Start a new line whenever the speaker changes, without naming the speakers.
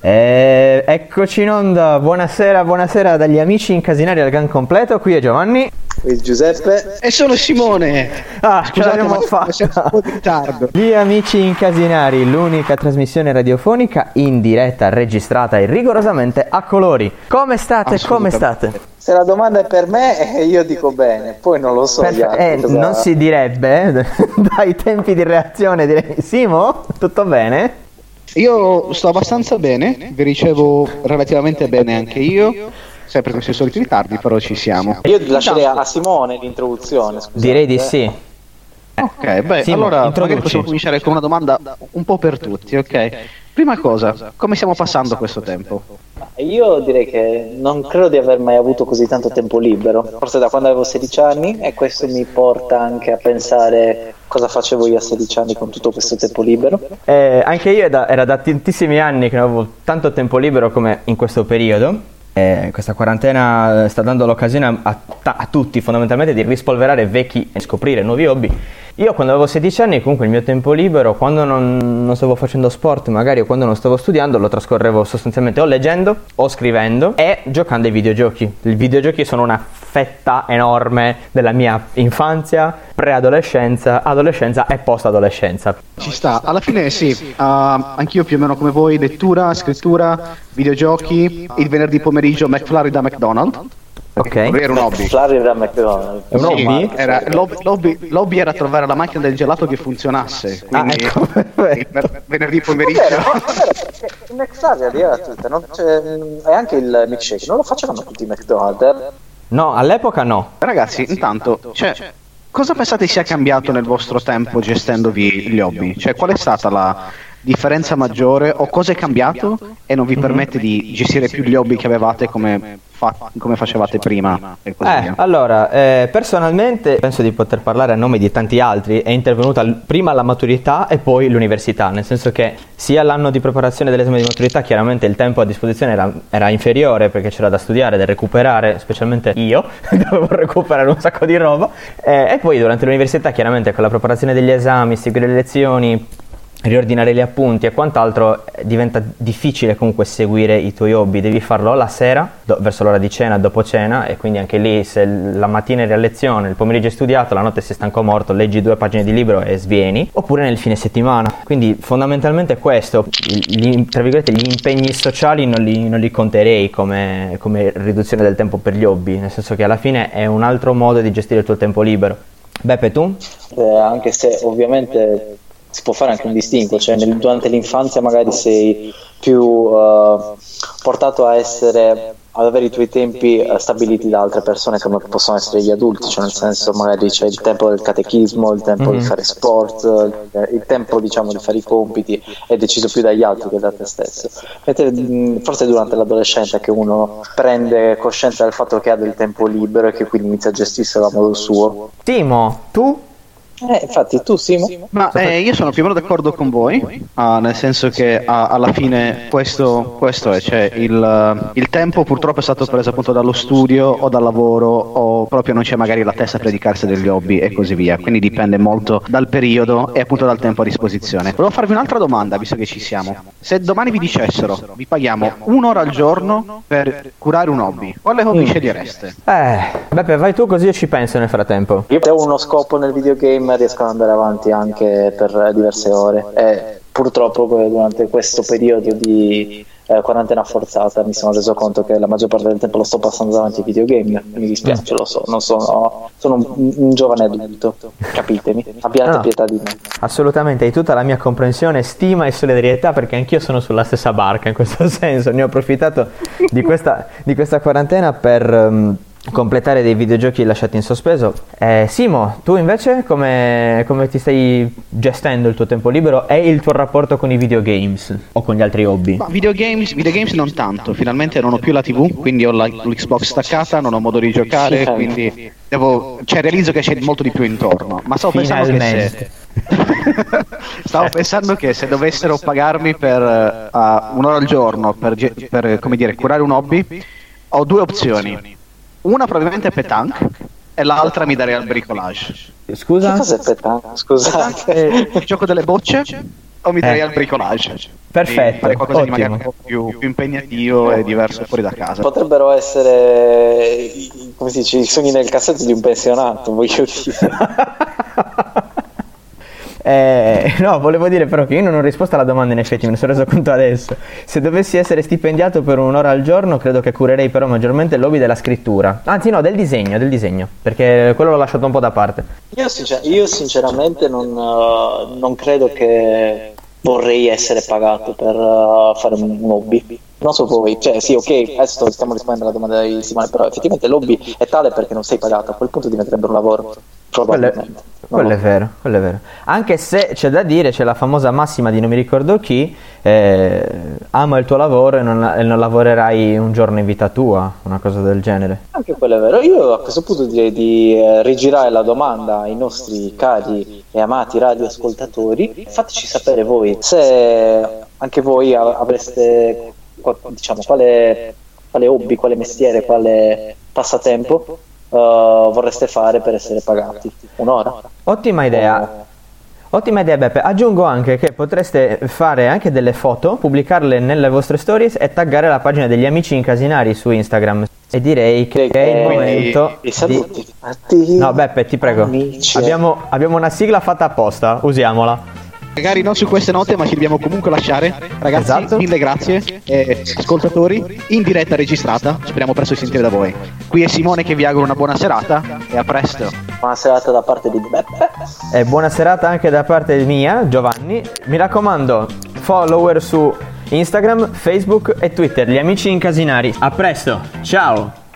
E eccoci in onda, buonasera, buonasera dagli amici incasinari al Gan Completo, qui è Giovanni.
Qui Giuseppe.
E sono Simone.
Ah, ce
Scusate,
l'abbiamo fatta.
siamo un po' in ritardo.
Gli amici incasinari, l'unica trasmissione radiofonica in diretta, registrata e rigorosamente a colori. Come state? Come state?
Se la domanda è per me, eh, io dico bene, poi non lo so. altri
eh,
cosa-
non si direbbe, eh, dai tempi di reazione direi, Simo, tutto bene?
Io sto abbastanza bene, vi ricevo relativamente bene anche io. Sempre con i soliti ritardi, però ci siamo.
Io lascerei a Simone l'introduzione. Scusate.
Direi di sì.
Ok, beh,
Simo,
allora
introduci.
magari possiamo cominciare con una domanda un po' per tutti, ok? Prima cosa, come stiamo passando questo tempo?
Io direi che non credo di aver mai avuto così tanto tempo libero, forse da quando avevo 16 anni e questo mi porta anche a pensare cosa facevo io a 16 anni con tutto questo tempo libero.
Eh, anche io da- era da tantissimi anni che non avevo tanto tempo libero come in questo periodo. Eh, questa quarantena eh, sta dando l'occasione a, a a tutti fondamentalmente di rispolverare vecchi e scoprire nuovi hobby. Io quando avevo 16 anni comunque il mio tempo libero, quando non, non stavo facendo sport magari o quando non stavo studiando, lo trascorrevo sostanzialmente o leggendo o scrivendo e giocando ai videogiochi. I videogiochi sono una fetta enorme della mia infanzia, preadolescenza, adolescenza e post-adolescenza.
Ci sta, alla fine sì, ah, anch'io più o meno come voi, lettura, scrittura, videogiochi, il venerdì pomeriggio McFlurry da McDonald's.
Ok?
Era un hobby.
Flurry da McDonald's.
È un
Sì,
hobby?
era, l'hobby, l'hobby- l'hobby era trovare la macchina del gelato che funzionasse.
Ah, ecco,
venerdì pomeriggio.
Il McFlurry non c'è- e anche il milkshake, non lo facevano tutti i McDonald's. eh?
No, all'epoca no.
Ragazzi, intanto, cioè, cosa pensate sia cambiato nel vostro tempo gestendovi gli hobby? Cioè, qual è stata la differenza maggiore o cosa è cambiato e non vi permette di gestire più gli hobby che avevate come, fa- come facevate prima e così
Eh,
via?
allora, eh, personalmente penso di poter parlare a nome di tanti altri, è intervenuta prima la maturità e poi l'università, nel senso che sia l'anno di preparazione dell'esame di maturità chiaramente il tempo a disposizione era, era inferiore perché c'era da studiare, da recuperare, specialmente io, dovevo recuperare un sacco di roba, eh, e poi durante l'università chiaramente con la preparazione degli esami, seguire le lezioni, riordinare gli appunti e quant'altro eh, diventa difficile comunque seguire i tuoi hobby, devi farlo la sera, do- verso l'ora di cena, dopo cena e quindi anche lì se la mattina eri a lezione, il pomeriggio hai studiato, la notte sei stanco morto, leggi due pagine di libro e svieni, oppure nel fine settimana. Quindi fondamentalmente questo, gli, tra virgolette, gli impegni sociali non li, non li conterei come, come riduzione del tempo per gli hobby, nel senso che alla fine è un altro modo di gestire il tuo tempo libero. Beppe tu?
Eh, anche se ovviamente si può fare anche un distinguo, cioè nel- durante l'infanzia magari sei più eh, portato a essere ad avere i tuoi tempi eh, stabiliti da altre persone come possono essere gli adulti, cioè nel senso magari c'è il tempo del catechismo, il tempo di
Mhm.
fare sport, eh, il tempo diciamo di fare i compiti è deciso più dagli altri che da te stesso. Mentre mh, forse durante l'adolescenza che uno prende coscienza del fatto che ha del tempo libero e che quindi inizia a gestirselo a modo suo.
Timo, tu?
Eh, infatti tu Simo?
Ma eh, io sono più o meno d'accordo con voi, ah, nel senso che ah, alla fine questo, questo è, cioè il, il tempo purtroppo è stato preso appunto dallo studio o dal lavoro o proprio non c'è magari la testa per dedicarsi degli hobby e così via, quindi dipende molto dal periodo e appunto dal tempo a disposizione. Volevo farvi un'altra domanda, visto che ci siamo. Se domani vi dicessero, vi paghiamo un'ora al giorno per curare un hobby, quale hobby scegliereste?
Eh, Beppe, vai tu così io ci penso nel frattempo.
Io ho uno scopo nel videogame riesco ad andare avanti anche per diverse ore e purtroppo durante questo periodo di eh, quarantena forzata mi sono reso conto che la maggior parte del tempo lo sto passando davanti ai videogame. Mi dispiace, lo so, non sono, sono un, un giovane adulto, capitemi, abbiate
Ah.
pietà di me.
Assolutamente, hai tutta la mia comprensione, stima e solidarietà perché anch'io sono sulla stessa barca in questo senso. Ne ho approfittato di questa, di questa quarantena per ehm, completare dei videogiochi lasciati in sospeso. Eh, Simo, tu invece come, come ti stai gestendo il tuo tempo libero e il tuo rapporto con i videogames o con gli altri hobby?
Ma videogames, videogames non tanto, finalmente non ho più la TV, quindi ho la- l'Xbox staccata, non ho modo di giocare,
Sì.
quindi devo, cioè realizzo che c'è molto di più intorno. Ma stavo pensando che se, stavo pensando che se dovessero pagarmi per eh, un'ora al giorno per, per, come dire, curare un hobby, ho due opzioni. Una probabilmente è petanque e l'altra mi darei al bricolage.
Che
Scusa?
cos'è petanque? Scusate.
Il gioco delle bocce o mi darei al bricolage.
Perfetto,
Fare qualcosa di
ottimo.
magari un po' più, più impegnativo e diverso fuori da casa.
Potrebbero essere, i- come si dice, i sogni nel cassetto di un pensionato, voglio dire.
Eh, no, volevo dire però che io non ho risposto alla domanda in effetti, me ne sono reso conto adesso. Se dovessi essere stipendiato per un'ora al giorno, credo che curerei però maggiormente il lobby della scrittura. Anzi no, del disegno, del disegno, perché quello l'ho lasciato un po' da parte.
Io, sincer- io sinceramente non, eh, non credo che vorrei essere pagato per eh, fare un hobby. Non so voi, cioè sì, ok, adesso stiamo rispondendo alla domanda di Simone, però effettivamente l'hobby è tale perché non sei pagato, a quel punto diventerebbe un lavoro. Probabilmente.
Quello
No,
è vero, quello è vero. Anche se c'è da dire, c'è la famosa massima di non mi ricordo chi, eh, ama il tuo lavoro e non, e non lavorerai un giorno in vita tua, una cosa del genere.
Anche quello è vero. Io a questo punto direi di eh, rigirare la domanda ai nostri cari e amati radioascoltatori. Fateci sapere voi se anche voi avreste, diciamo, quale, quale hobby, quale mestiere, quale passatempo eh, vorreste fare per essere pagati. Un'ora?
Ottima idea. Ottima idea Beppe, aggiungo anche che potreste fare anche delle foto, pubblicarle nelle vostre stories e taggare la pagina degli amici incasinari su Instagram. E direi che è il momento di...
saluti.
No Beppe, ti prego. Abbiamo, abbiamo una sigla fatta apposta, usiamola.
Magari non su queste note, ma ci dobbiamo comunque lasciare. Ragazzi,
Esatto.
mille grazie. E ascoltatori, in diretta registrata. Speriamo presto di sentire da voi. Qui è Simone che vi auguro una buona serata e a presto.
Buona serata da parte di Beppe.
E buona serata anche da parte mia, Giovanni. Mi raccomando, follower su Instagram, Facebook e Twitter, gli amici incasinari. A presto, ciao!